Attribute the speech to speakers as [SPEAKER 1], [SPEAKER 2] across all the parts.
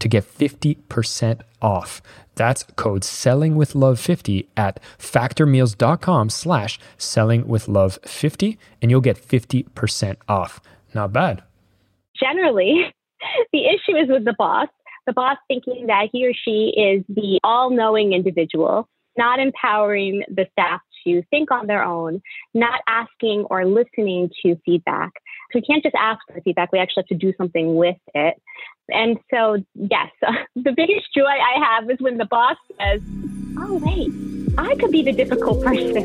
[SPEAKER 1] to get 50% off. That's code selling with love 50 at factormeals.com slash selling with love 50 and you'll get 50% off. Not bad.
[SPEAKER 2] Generally, the issue is with the boss. The boss thinking that he or she is the all knowing individual, not empowering the staff to think on their own, not asking or listening to feedback. So we can't just ask for feedback, we actually have to do something with it. And so, yes, the biggest joy I have is when the boss says, Oh, wait, I could be the difficult person.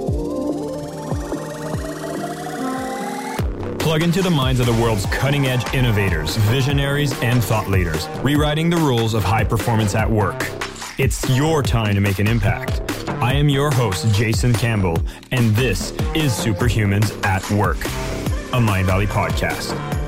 [SPEAKER 3] Plug into the minds of the world's cutting edge innovators, visionaries, and thought leaders, rewriting the rules of high performance at work. It's your time to make an impact. I am your host, Jason Campbell, and this is Superhumans at Work, a Mindvalley podcast.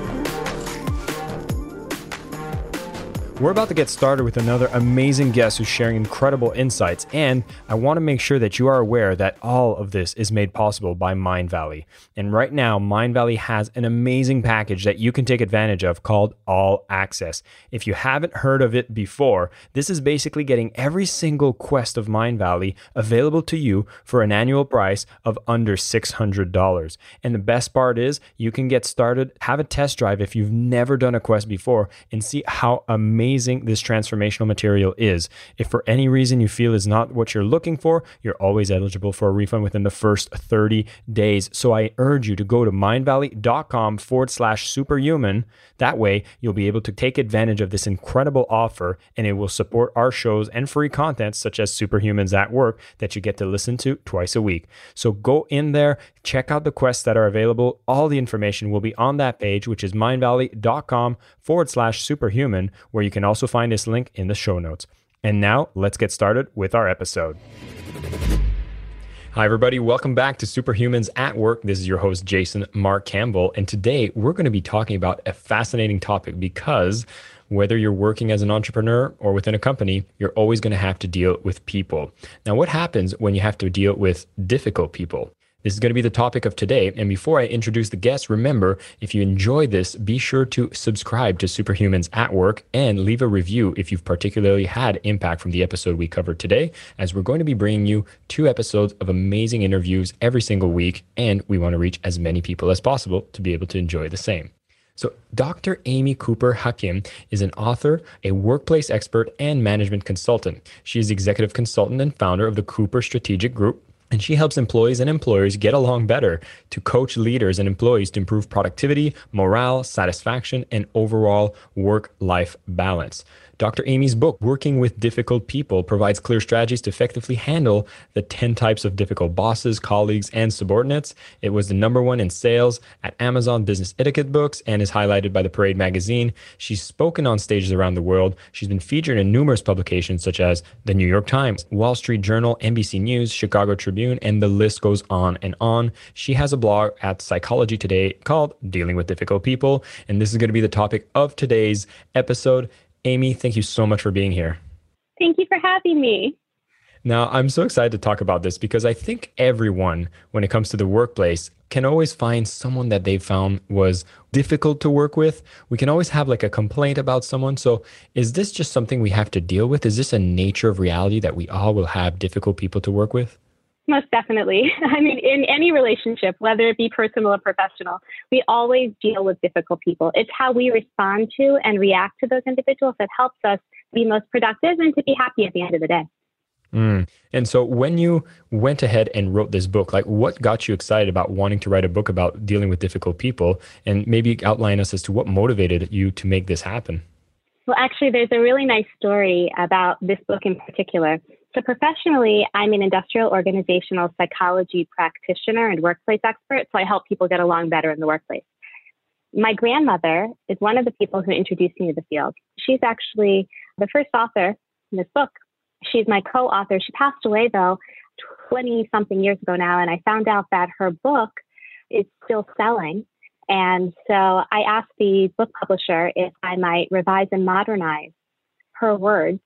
[SPEAKER 1] We're about to get started with another amazing guest who's sharing incredible insights. And I want to make sure that you are aware that all of this is made possible by Mindvalley. And right now, Mindvalley has an amazing package that you can take advantage of called All Access. If you haven't heard of it before, this is basically getting every single quest of Mindvalley available to you for an annual price of under $600. And the best part is, you can get started, have a test drive if you've never done a quest before, and see how amazing amazing this transformational material is. If for any reason you feel is not what you're looking for, you're always eligible for a refund within the first 30 days. So I urge you to go to mindvalley.com forward slash superhuman. That way, you'll be able to take advantage of this incredible offer and it will support our shows and free content such as Superhumans at Work that you get to listen to twice a week. So go in there, check out the quests that are available. All the information will be on that page, which is mindvalley.com forward slash superhuman, where you can also find this link in the show notes. And now let's get started with our episode. Hi, everybody. Welcome back to Superhumans at Work. This is your host, Jason Mark Campbell. And today we're going to be talking about a fascinating topic because whether you're working as an entrepreneur or within a company, you're always going to have to deal with people. Now, what happens when you have to deal with difficult people? This is going to be the topic of today. And before I introduce the guest, remember if you enjoy this, be sure to subscribe to Superhumans at Work and leave a review if you've particularly had impact from the episode we covered today, as we're going to be bringing you two episodes of amazing interviews every single week. And we want to reach as many people as possible to be able to enjoy the same. So, Dr. Amy Cooper Hakim is an author, a workplace expert, and management consultant. She is executive consultant and founder of the Cooper Strategic Group, and she helps employees and employers get along better to coach leaders and employees to improve productivity, morale, satisfaction, and overall work life balance. Dr. Amy's book, Working with Difficult People, provides clear strategies to effectively handle the 10 types of difficult bosses, colleagues, and subordinates. It was the number one in sales at Amazon Business Etiquette Books and is highlighted by the Parade magazine. She's spoken on stages around the world. She's been featured in numerous publications such as the New York Times, Wall Street Journal, NBC News, Chicago Tribune, and the list goes on and on. She has a blog at Psychology Today called Dealing with Difficult People. And this is going to be the topic of today's episode. Amy, thank you so much for being here.
[SPEAKER 2] Thank you for having me.
[SPEAKER 1] Now, I'm so excited to talk about this because I think everyone, when it comes to the workplace, can always find someone that they found was difficult to work with. We can always have like a complaint about someone. So, is this just something we have to deal with? Is this a nature of reality that we all will have difficult people to work with?
[SPEAKER 2] Most definitely. I mean, in any relationship, whether it be personal or professional, we always deal with difficult people. It's how we respond to and react to those individuals that helps us be most productive and to be happy at the end of the day.
[SPEAKER 1] Mm. And so, when you went ahead and wrote this book, like what got you excited about wanting to write a book about dealing with difficult people? And maybe outline us as to what motivated you to make this happen.
[SPEAKER 2] Well, actually, there's a really nice story about this book in particular. So, professionally, I'm an industrial organizational psychology practitioner and workplace expert. So, I help people get along better in the workplace. My grandmother is one of the people who introduced me to the field. She's actually the first author in this book. She's my co author. She passed away, though, 20 something years ago now. And I found out that her book is still selling. And so I asked the book publisher if I might revise and modernize her words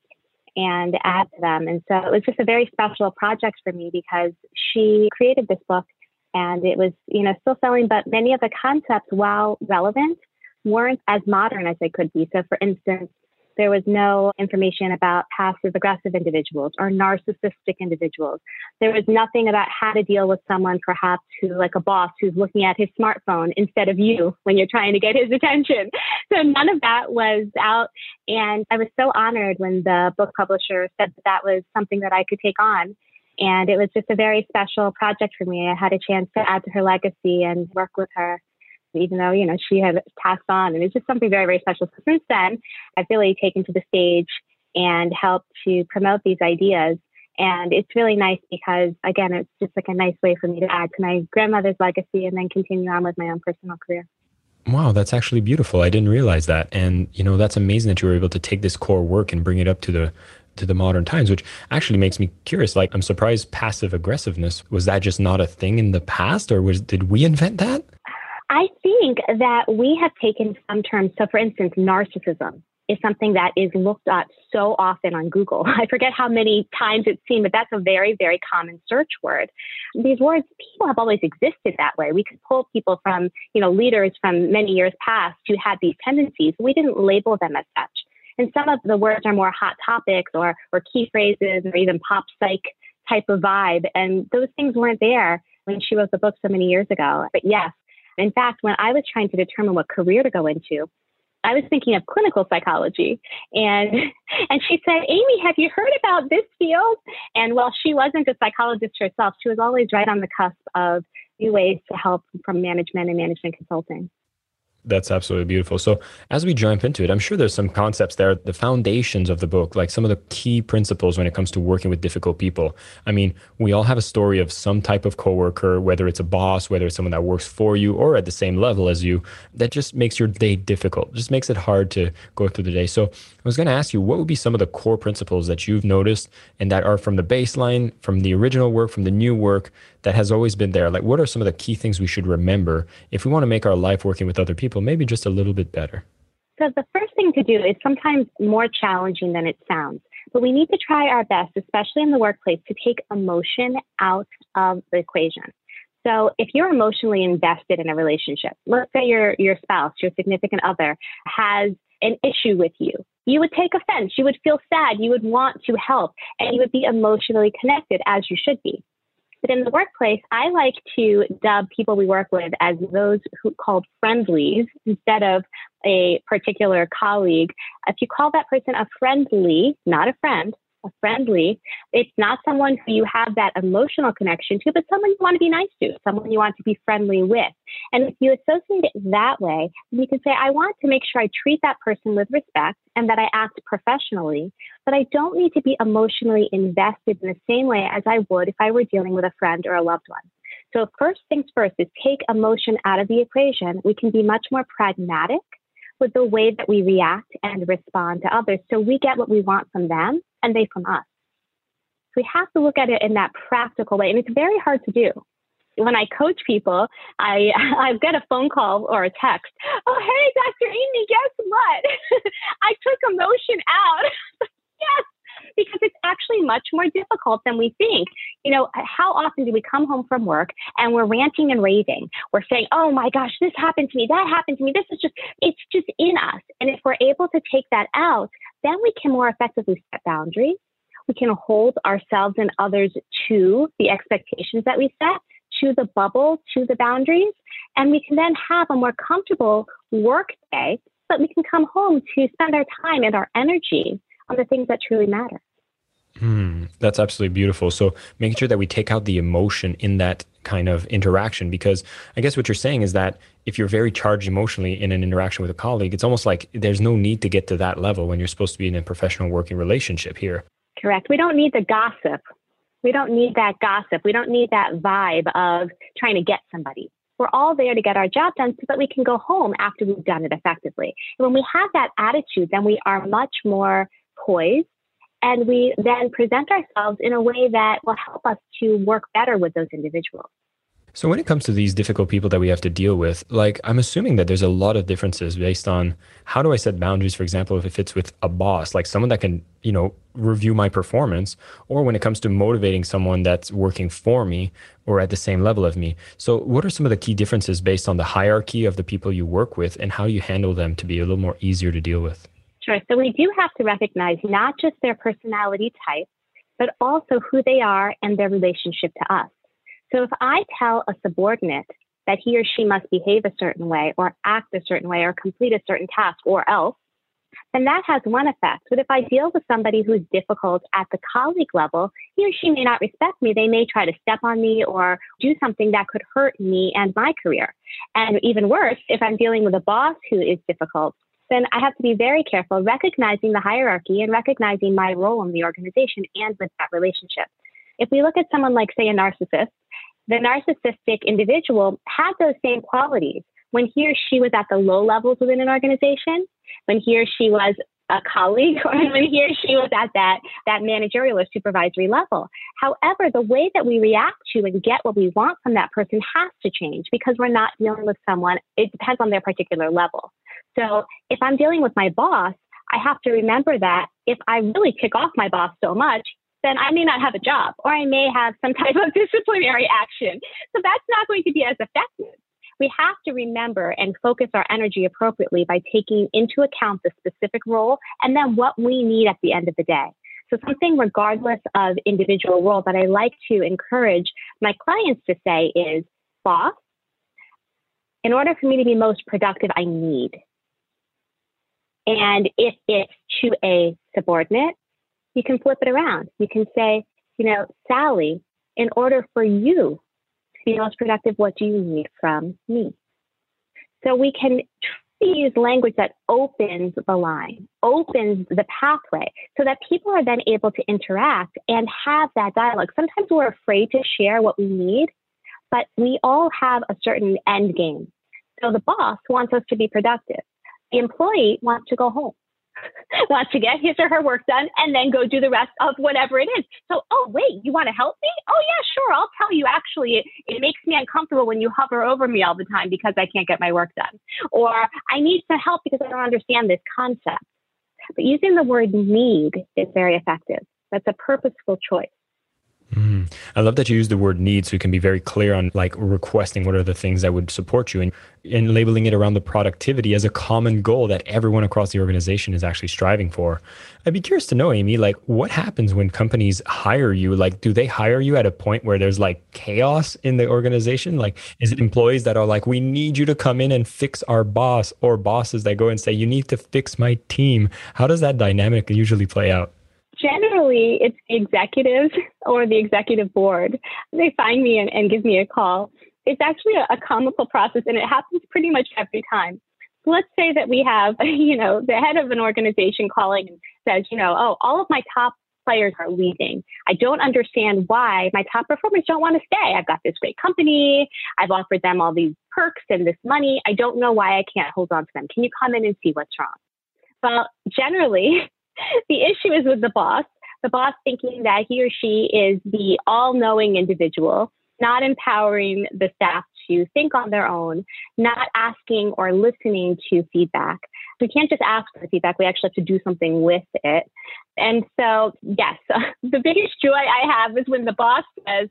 [SPEAKER 2] and add to them. And so it was just a very special project for me because she created this book and it was, you know, still selling, but many of the concepts, while relevant, weren't as modern as they could be. So for instance, there was no information about passive aggressive individuals or narcissistic individuals. There was nothing about how to deal with someone, perhaps who, like a boss, who's looking at his smartphone instead of you when you're trying to get his attention. So none of that was out. And I was so honored when the book publisher said that that was something that I could take on. And it was just a very special project for me. I had a chance to add to her legacy and work with her even though, you know, she had passed on. And it's just something very, very special. So since then, I've really taken to the stage and helped to promote these ideas. And it's really nice because, again, it's just like a nice way for me to add to my grandmother's legacy and then continue on with my own personal career.
[SPEAKER 1] Wow, that's actually beautiful. I didn't realize that. And, you know, that's amazing that you were able to take this core work and bring it up to the to the modern times, which actually makes me curious. Like, I'm surprised passive aggressiveness was that just not a thing in the past, or was did we invent that?
[SPEAKER 2] I think that we have taken some terms. So, for instance, narcissism is something that is looked at so often on Google. I forget how many times it's seen, but that's a very, very common search word. These words, people have always existed that way. We could pull people from, you know, leaders from many years past who had these tendencies. We didn't label them as such. And some of the words are more hot topics or, or key phrases or even pop psych type of vibe. And those things weren't there when she wrote the book so many years ago. But yes, in fact, when I was trying to determine what career to go into, I was thinking of clinical psychology. And and she said, Amy, have you heard about this field? And while she wasn't a psychologist herself, she was always right on the cusp of new ways to help from management and management consulting.
[SPEAKER 1] That's absolutely beautiful. So, as we jump into it, I'm sure there's some concepts there, the foundations of the book, like some of the key principles when it comes to working with difficult people. I mean, we all have a story of some type of coworker, whether it's a boss, whether it's someone that works for you or at the same level as you, that just makes your day difficult, just makes it hard to go through the day. So, I was going to ask you, what would be some of the core principles that you've noticed and that are from the baseline, from the original work, from the new work that has always been there? Like, what are some of the key things we should remember if we want to make our life working with other people maybe just a little bit better?
[SPEAKER 2] So, the first thing to do is sometimes more challenging than it sounds, but we need to try our best, especially in the workplace, to take emotion out of the equation. So if you're emotionally invested in a relationship, let's say your your spouse, your significant other has an issue with you. You would take offense, you would feel sad, you would want to help, and you would be emotionally connected as you should be. But in the workplace, I like to dub people we work with as those who called friendlies instead of a particular colleague. If you call that person a friendly, not a friend, friendly, it's not someone who you have that emotional connection to, but someone you want to be nice to, someone you want to be friendly with. And if you associate it that way, you can say, I want to make sure I treat that person with respect and that I act professionally, but I don't need to be emotionally invested in the same way as I would if I were dealing with a friend or a loved one. So, first things first is take emotion out of the equation. We can be much more pragmatic with the way that we react and respond to others. So we get what we want from them and they from us. So we have to look at it in that practical way. And it's very hard to do. When I coach people, I I get a phone call or a text. Oh, hey, Dr. Amy, guess what? I took emotion out. yes, because it's actually much more difficult than we think. You know, how often do we come home from work and we're ranting and raving? We're saying, oh my gosh, this happened to me, that happened to me. This is just, it's just in us. And if we're able to take that out, then we can more effectively set boundaries. We can hold ourselves and others to the expectations that we set, to the bubble, to the boundaries, and we can then have a more comfortable work day, but we can come home to spend our time and our energy on the things that truly matter.
[SPEAKER 1] Hmm, that's absolutely beautiful. So making sure that we take out the emotion in that kind of interaction, because I guess what you're saying is that if you're very charged emotionally in an interaction with a colleague, it's almost like there's no need to get to that level when you're supposed to be in a professional working relationship here.
[SPEAKER 2] Correct. We don't need the gossip. We don't need that gossip. We don't need that vibe of trying to get somebody. We're all there to get our job done so that we can go home after we've done it effectively. And when we have that attitude, then we are much more poised and we then present ourselves in a way that will help us to work better with those individuals.
[SPEAKER 1] So when it comes to these difficult people that we have to deal with, like I'm assuming that there's a lot of differences based on how do I set boundaries, for example, if it's with a boss, like someone that can, you know, review my performance, or when it comes to motivating someone that's working for me or at the same level of me. So what are some of the key differences based on the hierarchy of the people you work with and how you handle them to be a little more easier to deal with?
[SPEAKER 2] Sure. So we do have to recognize not just their personality type, but also who they are and their relationship to us. So if I tell a subordinate that he or she must behave a certain way or act a certain way or complete a certain task or else, then that has one effect. But if I deal with somebody who's difficult at the colleague level, he or she may not respect me. They may try to step on me or do something that could hurt me and my career. And even worse, if I'm dealing with a boss who is difficult, then I have to be very careful recognizing the hierarchy and recognizing my role in the organization and with that relationship. If we look at someone like, say, a narcissist, the narcissistic individual had those same qualities when he or she was at the low levels within an organization, when he or she was a colleague, he or she was at that, that managerial or supervisory level. However, the way that we react to and get what we want from that person has to change because we're not dealing with someone, it depends on their particular level. So if I'm dealing with my boss, I have to remember that if I really kick off my boss so much, then I may not have a job or I may have some type of disciplinary action. So that's not going to be as effective. We have to remember and focus our energy appropriately by taking into account the specific role and then what we need at the end of the day. So something regardless of individual role that I like to encourage my clients to say is, boss, in order for me to be most productive, I need. And if it's to a subordinate, you can flip it around. You can say, you know, Sally, in order for you be most productive, what do you need from me? So we can use language that opens the line, opens the pathway, so that people are then able to interact and have that dialogue. Sometimes we're afraid to share what we need, but we all have a certain end game. So the boss wants us to be productive. The employee wants to go home, wants to get his or her work done, and then go do the rest of whatever it is. So, oh, wait, you want to help me? Oh, yeah, sure. I'll tell you. Actually, it, it makes me uncomfortable when you hover over me all the time because I can't get my work done. Or I need some help because I don't understand this concept. But using the word need is very effective. That's a purposeful choice.
[SPEAKER 1] Mm. I love that you use the word need so you can be very clear on like requesting what are the things that would support you and, and labeling it around the productivity as a common goal that everyone across the organization is actually striving for. I'd be curious to know, Amy, like what happens when companies hire you? Like, do they hire you at a point where there's like chaos in the organization? Like, is it employees that are like, we need you to come in and fix our boss or bosses that go and say, you need to fix my team? How does that dynamic usually play out?
[SPEAKER 2] Generally it's the executives or the executive board. They find me and, and give me a call. It's actually a, a comical process and it happens pretty much every time. So let's say that we have, you know, the head of an organization calling and says, you know, oh, all of my top players are leaving. I don't understand why my top performers don't want to stay. I've got this great company. I've offered them all these perks and this money. I don't know why I can't hold on to them. Can you come in and see what's wrong? Well, generally, the issue is with the boss. The boss thinking that he or she is the all knowing individual, not empowering the staff to think on their own, not asking or listening to feedback. We can't just ask for feedback, we actually have to do something with it. And so, yes, the biggest joy I have is when the boss says,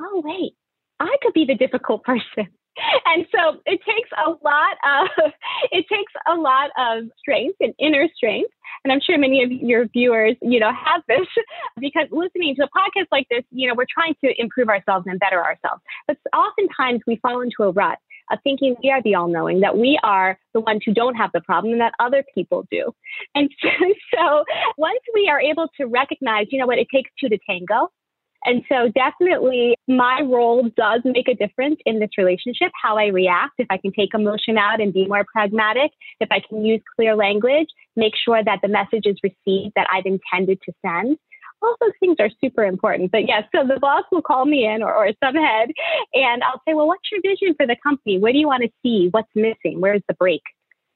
[SPEAKER 2] Oh, wait, I could be the difficult person and so it takes a lot of it takes a lot of strength and inner strength and I'm sure many of your viewers, you know, have this because listening to a podcast like this, you know, we're trying to improve ourselves and better ourselves. But oftentimes we fall into a rut of thinking we are the all knowing, that we are the ones who don't have the problem and that other people do. And so, so once we are able to recognize, you know what, it takes two to tango. And so definitely my role does make a difference in this relationship, how I react, if I can take emotion out and be more pragmatic, if I can use clear language, make sure that the message is received that I've intended to send all those things are super important. But yes, so the boss will call me in or, or some head and I'll say, well, what's your vision for the company? What do you want to see? What's missing? Where's the break?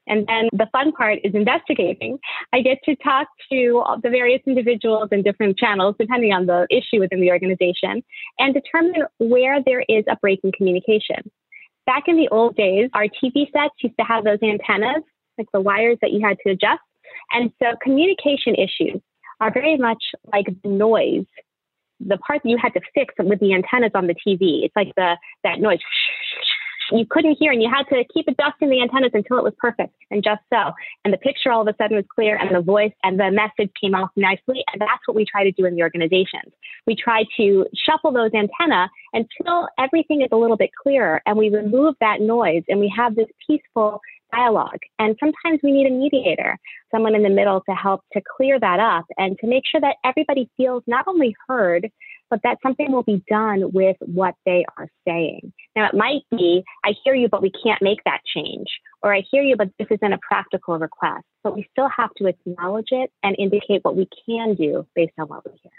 [SPEAKER 2] And then the fun part is investigating. I get to talk to the various individuals in different channels, depending on the issue within the organization, and determine where there is a break in communication. Back in the old days, our TV sets used to have those antennas, like the wires that you had to adjust. And so communication issues are very much like the noise, the part that you had to fix with the antennas on the TV. It's like the that noise you couldn't hear and you had to keep adjusting the antennas until it was perfect and just so. And the picture all of a sudden was clear and the voice and the message came off nicely. And that's what we try to do in the organizations. We try to shuffle those antenna until everything is a little bit clearer and we remove that noise and we have this peaceful dialogue. And sometimes we need a mediator, someone in the middle to help to clear that up and to make sure that everybody feels not only heard, but that something will be done with what they are saying. Now, it might be, I hear you, but we can't make that change. Or I hear you, but this isn't a practical request. But we still have to acknowledge it and indicate what we can do based on what we hear.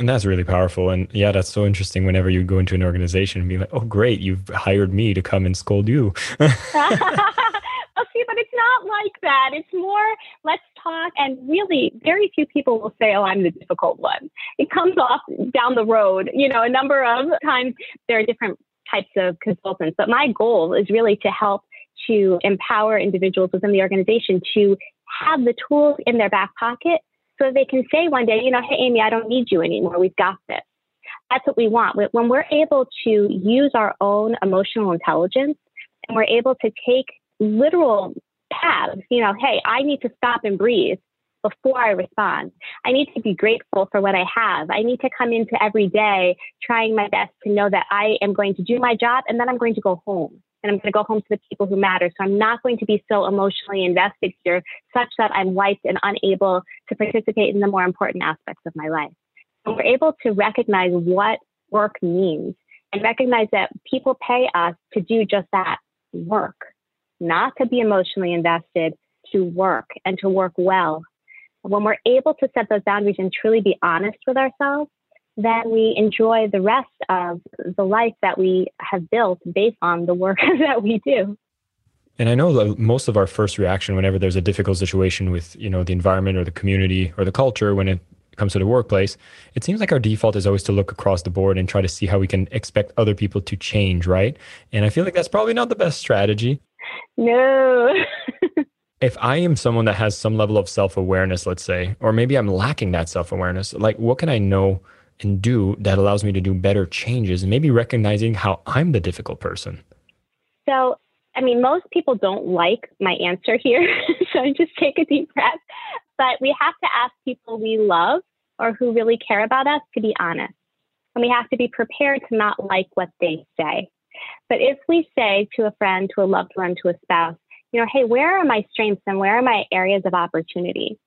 [SPEAKER 1] And that's really powerful. And yeah, that's so interesting whenever you go into an organization and be like, oh, great, you've hired me to come and scold you.
[SPEAKER 2] see, but it's not like that. It's more, let's talk. And really, very few people will say, oh, I'm the difficult one. It comes off down the road. You know, a number of times there are different types of consultants, but my goal is really to help to empower individuals within the organization to have the tools in their back pocket so they can say one day, you know, hey, Amy, I don't need you anymore. We've got this. That's what we want. When we're able to use our own emotional intelligence and we're able to take literal paths. You know, hey, I need to stop and breathe before I respond. I need to be grateful for what I have. I need to come into every day trying my best to know that I am going to do my job and then I'm going to go home. And I'm going to go home to the people who matter. So I'm not going to be so emotionally invested here such that I'm wiped and unable to participate in the more important aspects of my life. We're able to recognize what work means and recognize that people pay us to do just that work not to be emotionally invested, to work and to work well. When we're able to set those boundaries and truly be honest with ourselves, then we enjoy the rest of the life that we have built based on the work that we do.
[SPEAKER 1] And I know that most of our first reaction whenever there's a difficult situation with, you know, the environment or the community or the culture when it comes to the workplace, it seems like our default is always to look across the board and try to see how we can expect other people to change, right? And I feel like that's probably not the best strategy.
[SPEAKER 2] No.
[SPEAKER 1] if I am someone that has some level of self awareness, let's say, or maybe I'm lacking that self awareness, like what can I know and do that allows me to do better changes and maybe recognizing how I'm the difficult person?
[SPEAKER 2] So, I mean, most people don't like my answer here. so just take a deep breath. But we have to ask people we love or who really care about us to be honest. And we have to be prepared to not like what they say. But if we say to a friend, to a loved one, to a spouse, you know, hey, where are my strengths and where are my areas of opportunity?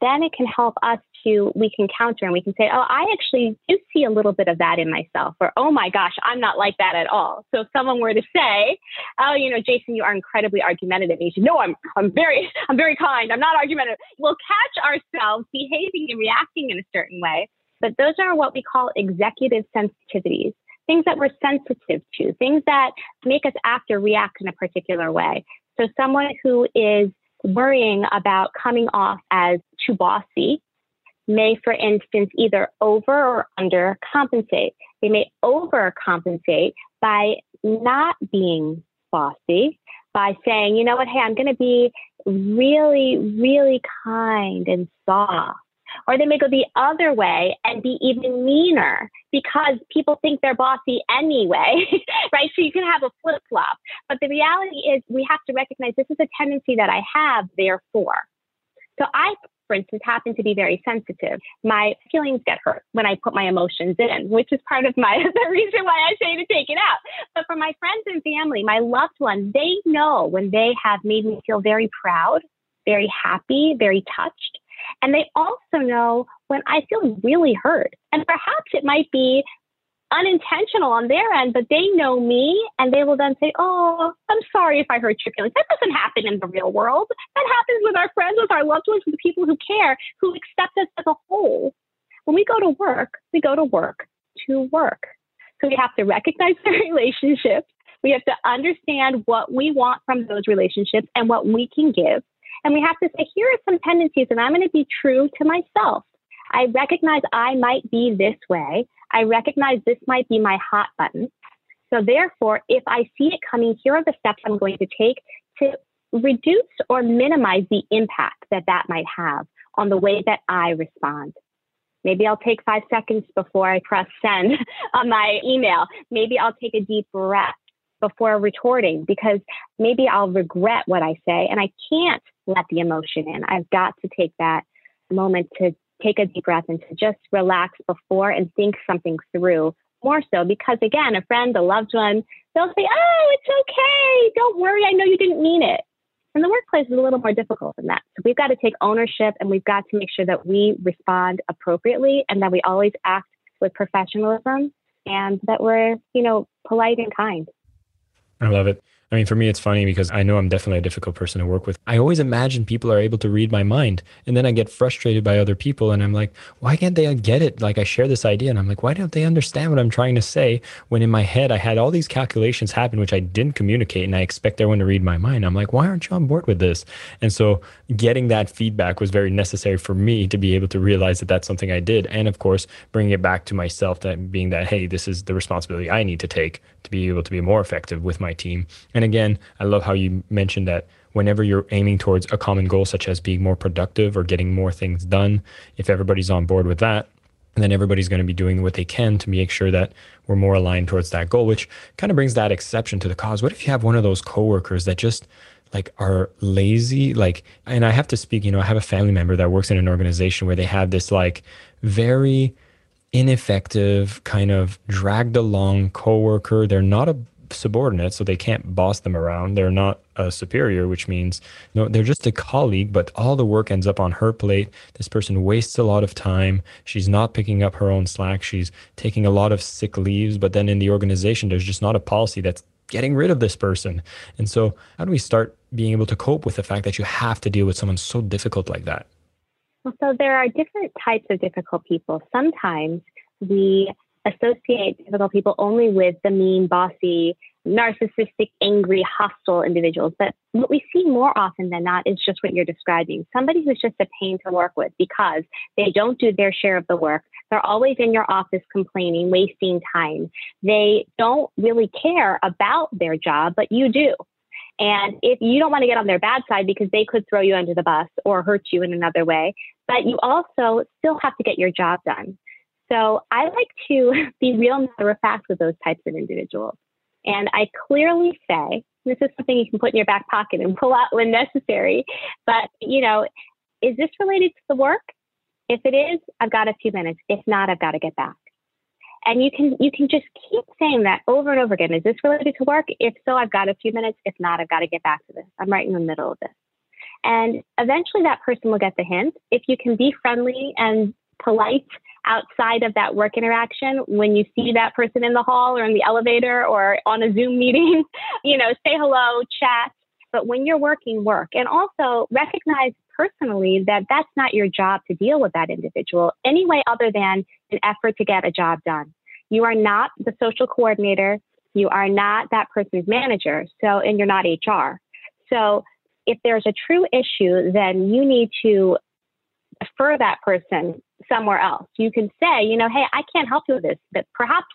[SPEAKER 2] Then it can help us to, we can counter and we can say, oh, I actually do see a little bit of that in myself, or oh my gosh, I'm not like that at all. So if someone were to say, oh, you know, Jason, you are incredibly argumentative, you say, no, I'm, I'm very, I'm very kind. I'm not argumentative. We'll catch ourselves behaving and reacting in a certain way. But those are what we call executive sensitivities things that we're sensitive to, things that make us act or react in a particular way. So someone who is worrying about coming off as too bossy may, for instance, either over or under compensate. They may overcompensate by not being bossy, by saying, you know what, hey, I'm going to be really, really kind and soft or they may go the other way and be even meaner because people think they're bossy anyway, right? So you can have a flip flop. But the reality is we have to recognize this is a tendency that I have, therefore. So I for instance, happen to be very sensitive. My feelings get hurt when I put my emotions in, which is part of my the reason why I say to take it out. But for my friends and family, my loved ones, they know when they have made me feel very proud, very happy, very touched. And they also know when I feel really hurt. And perhaps it might be unintentional on their end, but they know me and they will then say, Oh, I'm sorry if I hurt your feelings. That doesn't happen in the real world. That happens with our friends, with our loved ones, with the people who care, who accept us as a whole. When we go to work, we go to work to work. So we have to recognize the relationships. We have to understand what we want from those relationships and what we can give. And we have to say, here are some tendencies, and I'm going to be true to myself. I recognize I might be this way. I recognize this might be my hot button. So therefore, if I see it coming, here are the steps I'm going to take to reduce or minimize the impact that that might have on the way that I respond. Maybe I'll take five seconds before I press send on my email. Maybe I'll take a deep breath before retorting because maybe I'll regret what I say and I can't let the emotion in. I've got to take that moment to take a deep breath and to just relax before and think something through more so because again a friend a loved one they'll say oh it's okay. Don't worry. I know you didn't mean it. And the workplace is a little more difficult than that. So we've got to take ownership and we've got to make sure that we respond appropriately and that we always act with professionalism and that we're you know polite and kind
[SPEAKER 1] i love it I mean, for me, it's funny because I know I'm definitely a difficult person to work with. I always imagine people are able to read my mind. And then I get frustrated by other people. And I'm like, why can't they get it? Like, I share this idea and I'm like, why don't they understand what I'm trying to say? When in my head, I had all these calculations happen, which I didn't communicate. And I expect everyone to read my mind. I'm like, why aren't you on board with this? And so getting that feedback was very necessary for me to be able to realize that that's something I did. And of course, bringing it back to myself, that being that, hey, this is the responsibility I need to take to be able to be more effective with my team. And again, I love how you mentioned that whenever you're aiming towards a common goal, such as being more productive or getting more things done, if everybody's on board with that, then everybody's going to be doing what they can to make sure that we're more aligned towards that goal, which kind of brings that exception to the cause. What if you have one of those coworkers that just like are lazy like and i have to speak you know i have a family member that works in an organization where they have this like very ineffective, kind of dragged along coworker. They're not a subordinate, so they can't boss them around. They're not a superior, which means you know, they're just a colleague, but all the work ends up on her plate. This person wastes a lot of time. She's not picking up her own slack. She's taking a lot of sick leaves, but then in the organization, there's just not a policy that's getting rid of this person. And so, how do we start being able to cope with the fact that you have to deal with someone so difficult like that?
[SPEAKER 2] Well, so there are different types of difficult people. Sometimes we associate difficult people only with the mean, bossy, narcissistic, angry, hostile individuals. But what we see more often than not is just what you're describing somebody who's just a pain to work with because they don't do their share of the work. They're always in your office complaining, wasting time. They don't really care about their job, but you do. And if you don't want to get on their bad side because they could throw you under the bus or hurt you in another way, but you also still have to get your job done. So I like to be real matter of fact with those types of individuals. And I clearly say, this is something you can put in your back pocket and pull out when necessary. But, you know, is this related to the work? If it is, I've got a few minutes. If not, I've got to get back. And you can you can just keep saying that over and over again. Is this related to work? If so, I've got a few minutes. If not, I've got to get back to this. I'm right in the middle of this. And eventually that person will get the hint. If you can be friendly and polite outside of that work interaction, when you see that person in the hall or in the elevator or on a Zoom meeting, you know, say hello, chat. But when you're working, work. And also recognize personally that that's not your job to deal with that individual anyway, other than an effort to get a job done. You are not the social coordinator. You are not that person's manager. So, and you're not HR. So, if there's a true issue, then you need to defer that person somewhere else. You can say, you know, hey, I can't help you with this, but perhaps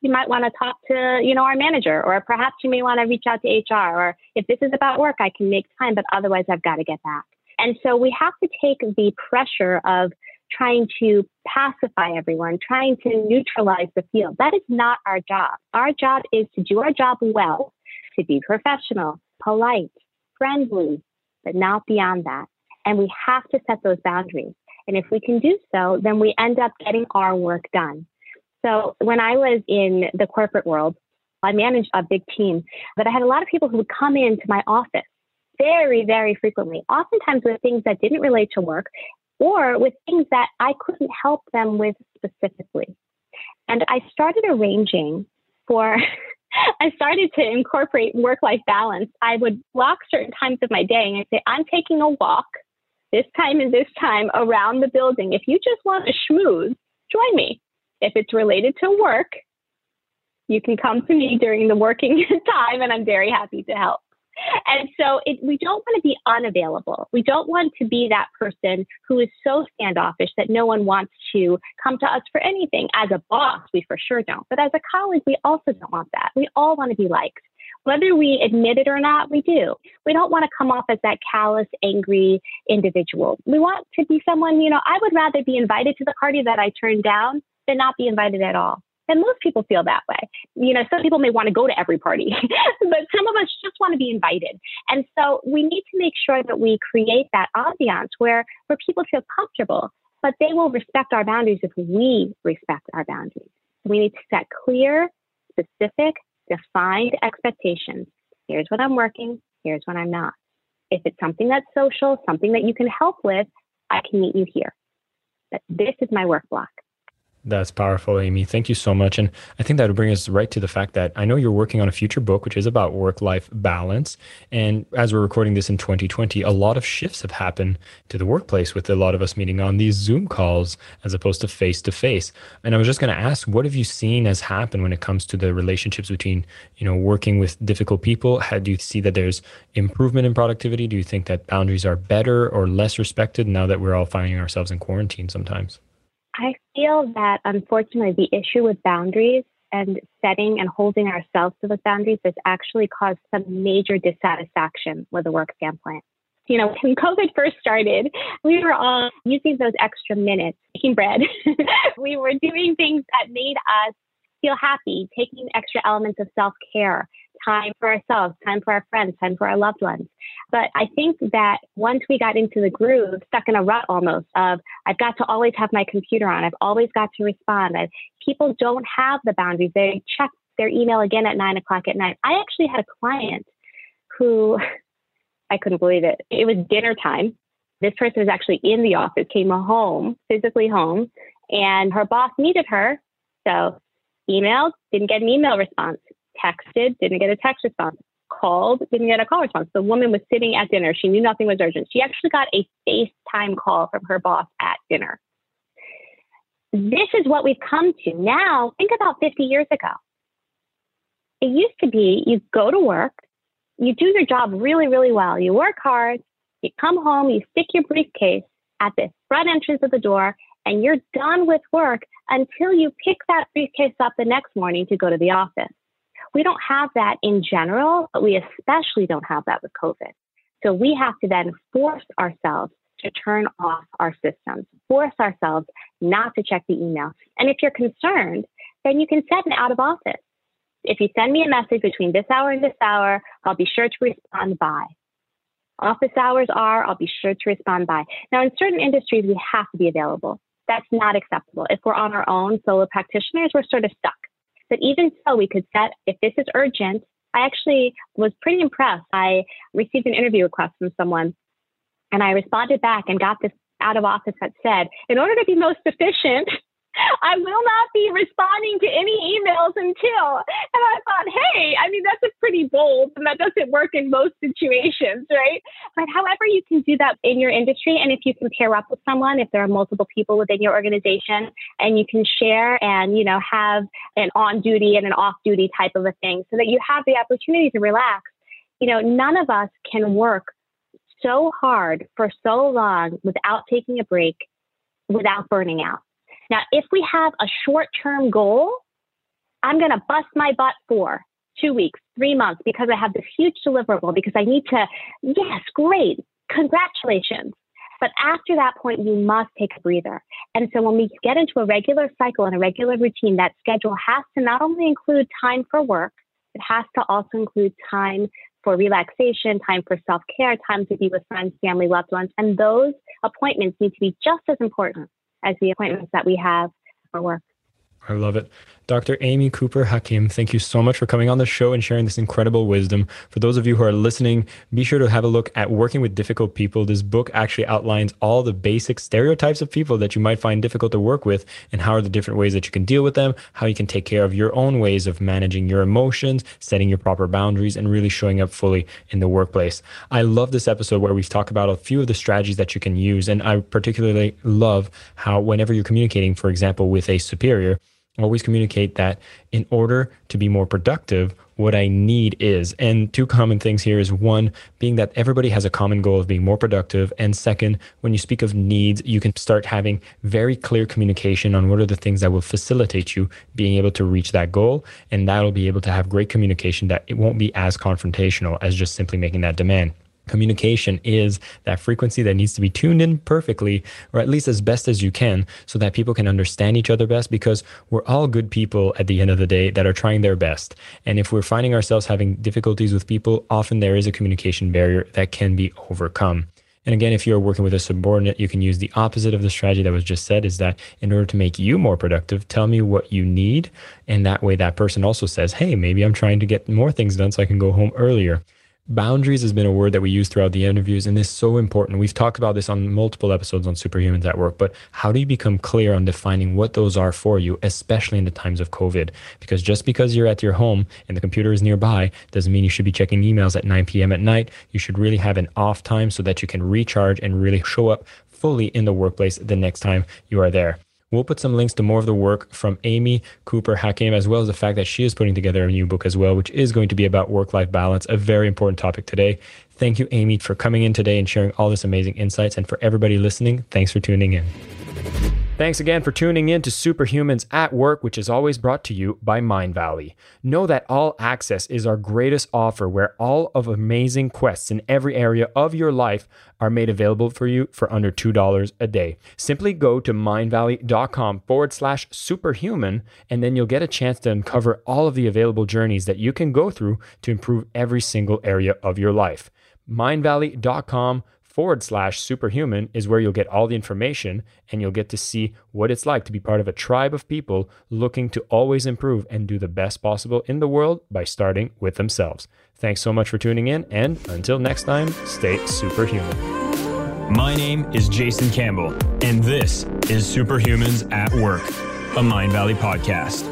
[SPEAKER 2] you might want to talk to, you know, our manager, or perhaps you may want to reach out to HR, or if this is about work, I can make time, but otherwise I've got to get back. And so we have to take the pressure of trying to pacify everyone, trying to neutralize the field. That is not our job. Our job is to do our job well, to be professional, polite, friendly, but not beyond that. And we have to set those boundaries. And if we can do so, then we end up getting our work done. So when I was in the corporate world, I managed a big team, but I had a lot of people who would come into my office very, very frequently, oftentimes with things that didn't relate to work or with things that I couldn't help them with specifically. And I started arranging for, I started to incorporate work life balance. I would block certain times of my day and I'd say, I'm taking a walk this time and this time around the building. If you just want to schmooze, join me. If it's related to work, you can come to me during the working time, and I'm very happy to help. And so it, we don't want to be unavailable. We don't want to be that person who is so standoffish that no one wants to come to us for anything. As a boss, we for sure don't. But as a colleague, we also don't want that. We all want to be liked. Whether we admit it or not, we do. We don't want to come off as that callous, angry individual. We want to be someone, you know, I would rather be invited to the party that I turned down than not be invited at all. And most people feel that way. You know, some people may want to go to every party, but some of us just want to be invited. And so we need to make sure that we create that ambiance where, where people feel comfortable, but they will respect our boundaries if we respect our boundaries. We need to set clear, specific, defined expectations. Here's what I'm working, here's what I'm not. If it's something that's social, something that you can help with, I can meet you here. But this is my work block.
[SPEAKER 1] That's powerful, Amy. Thank you so much. And I think that would bring us right to the fact that I know you're working on a future book, which is about work life balance. And as we're recording this in 2020, a lot of shifts have happened to the workplace with a lot of us meeting on these Zoom calls as opposed to face to face. And I was just going to ask, what have you seen as happen when it comes to the relationships between, you know, working with difficult people? How do you see that there's improvement in productivity? Do you think that boundaries are better or less respected now that we're all finding ourselves in quarantine sometimes?
[SPEAKER 2] I feel that unfortunately the issue with boundaries and setting and holding ourselves to those boundaries has actually caused some major dissatisfaction with the work standpoint. You know, when COVID first started, we were all using those extra minutes, making bread. we were doing things that made us feel happy, taking extra elements of self care, time for ourselves, time for our friends, time for our loved ones. But I think that once we got into the groove, stuck in a rut almost of, I've got to always have my computer on, I've always got to respond. I, people don't have the boundaries. They check their email again at nine o'clock at night. I actually had a client who, I couldn't believe it. It was dinner time. This person was actually in the office, came home, physically home, and her boss needed her. So emailed, didn't get an email response texted, didn't get a text response, called, didn't get a call response. The woman was sitting at dinner. She knew nothing was urgent. She actually got a FaceTime call from her boss at dinner. This is what we've come to. Now, think about 50 years ago. It used to be you go to work, you do your job really, really well, you work hard, you come home, you stick your briefcase at the front entrance of the door, and you're done with work until you pick that briefcase up the next morning to go to the office. We don't have that in general, but we especially don't have that with COVID. So we have to then force ourselves to turn off our systems, force ourselves not to check the email. And if you're concerned, then you can set an out of office. If you send me a message between this hour and this hour, I'll be sure to respond by. Office hours are, I'll be sure to respond by. Now, in certain industries, we have to be available. That's not acceptable. If we're on our own, solo practitioners, we're sort of stuck. But even so, we could set, if this is urgent, I actually was pretty impressed. I received an interview request from someone and I responded back and got this out of office that said, in order to be most efficient, I will not be responding to any emails until. And I thought, hey, I mean, that's a pretty bold, and that doesn't work in most situations, right? But however, you can do that in your industry. And if you can pair up with someone, if there are multiple people within your organization, and you can share and, you know, have an on duty and an off duty type of a thing so that you have the opportunity to relax. You know, none of us can work so hard for so long without taking a break, without burning out. Now, if we have a short term goal, I'm going to bust my butt for two weeks, three months because I have this huge deliverable because I need to, yes, great, congratulations. But after that point, you must take a breather. And so when we get into a regular cycle and a regular routine, that schedule has to not only include time for work, it has to also include time for relaxation, time for self care, time to be with friends, family, loved ones. And those appointments need to be just as important as the appointments that we have for work.
[SPEAKER 1] I love it. Dr. Amy Cooper Hakim, thank you so much for coming on the show and sharing this incredible wisdom. For those of you who are listening, be sure to have a look at Working with Difficult People. This book actually outlines all the basic stereotypes of people that you might find difficult to work with and how are the different ways that you can deal with them, how you can take care of your own ways of managing your emotions, setting your proper boundaries, and really showing up fully in the workplace. I love this episode where we've talked about a few of the strategies that you can use. And I particularly love how, whenever you're communicating, for example, with a superior, always communicate that in order to be more productive, what I need is. And two common things here is one, being that everybody has a common goal of being more productive. And second, when you speak of needs, you can start having very clear communication on what are the things that will facilitate you being able to reach that goal. And that'll be able to have great communication that it won't be as confrontational as just simply making that demand. Communication is that frequency that needs to be tuned in perfectly, or at least as best as you can, so that people can understand each other best because we're all good people at the end of the day that are trying their best. And if we're finding ourselves having difficulties with people, often there is a communication barrier that can be overcome. And again, if you're working with a subordinate, you can use the opposite of the strategy that was just said is that in order to make you more productive, tell me what you need. And that way, that person also says, hey, maybe I'm trying to get more things done so I can go home earlier. Boundaries has been a word that we use throughout the interviews, and is so important. We've talked about this on multiple episodes on Superhumans at Work, but how do you become clear on defining what those are for you, especially in the times of COVID? Because just because you're at your home and the computer is nearby doesn't mean you should be checking emails at 9 p.m. at night. You should really have an off time so that you can recharge and really show up fully in the workplace the next time you are there. We'll put some links to more of the work from Amy Cooper Hakim, as well as the fact that she is putting together a new book as well, which is going to be about work life balance, a very important topic today. Thank you, Amy, for coming in today and sharing all this amazing insights. And for everybody listening, thanks for tuning in. Thanks again for tuning in to Superhumans at Work, which is always brought to you by Mindvalley. Know that All Access is our greatest offer where all of amazing quests in every area of your life are made available for you for under $2 a day. Simply go to mindvalley.com forward slash superhuman, and then you'll get a chance to uncover all of the available journeys that you can go through to improve every single area of your life. Mindvalley.com forward slash superhuman is where you'll get all the information and you'll get to see what it's like to be part of a tribe of people looking to always improve and do the best possible in the world by starting with themselves. Thanks so much for tuning in, and until next time, stay superhuman.
[SPEAKER 3] My name is Jason Campbell, and this is Superhumans at Work, a Mindvalley podcast.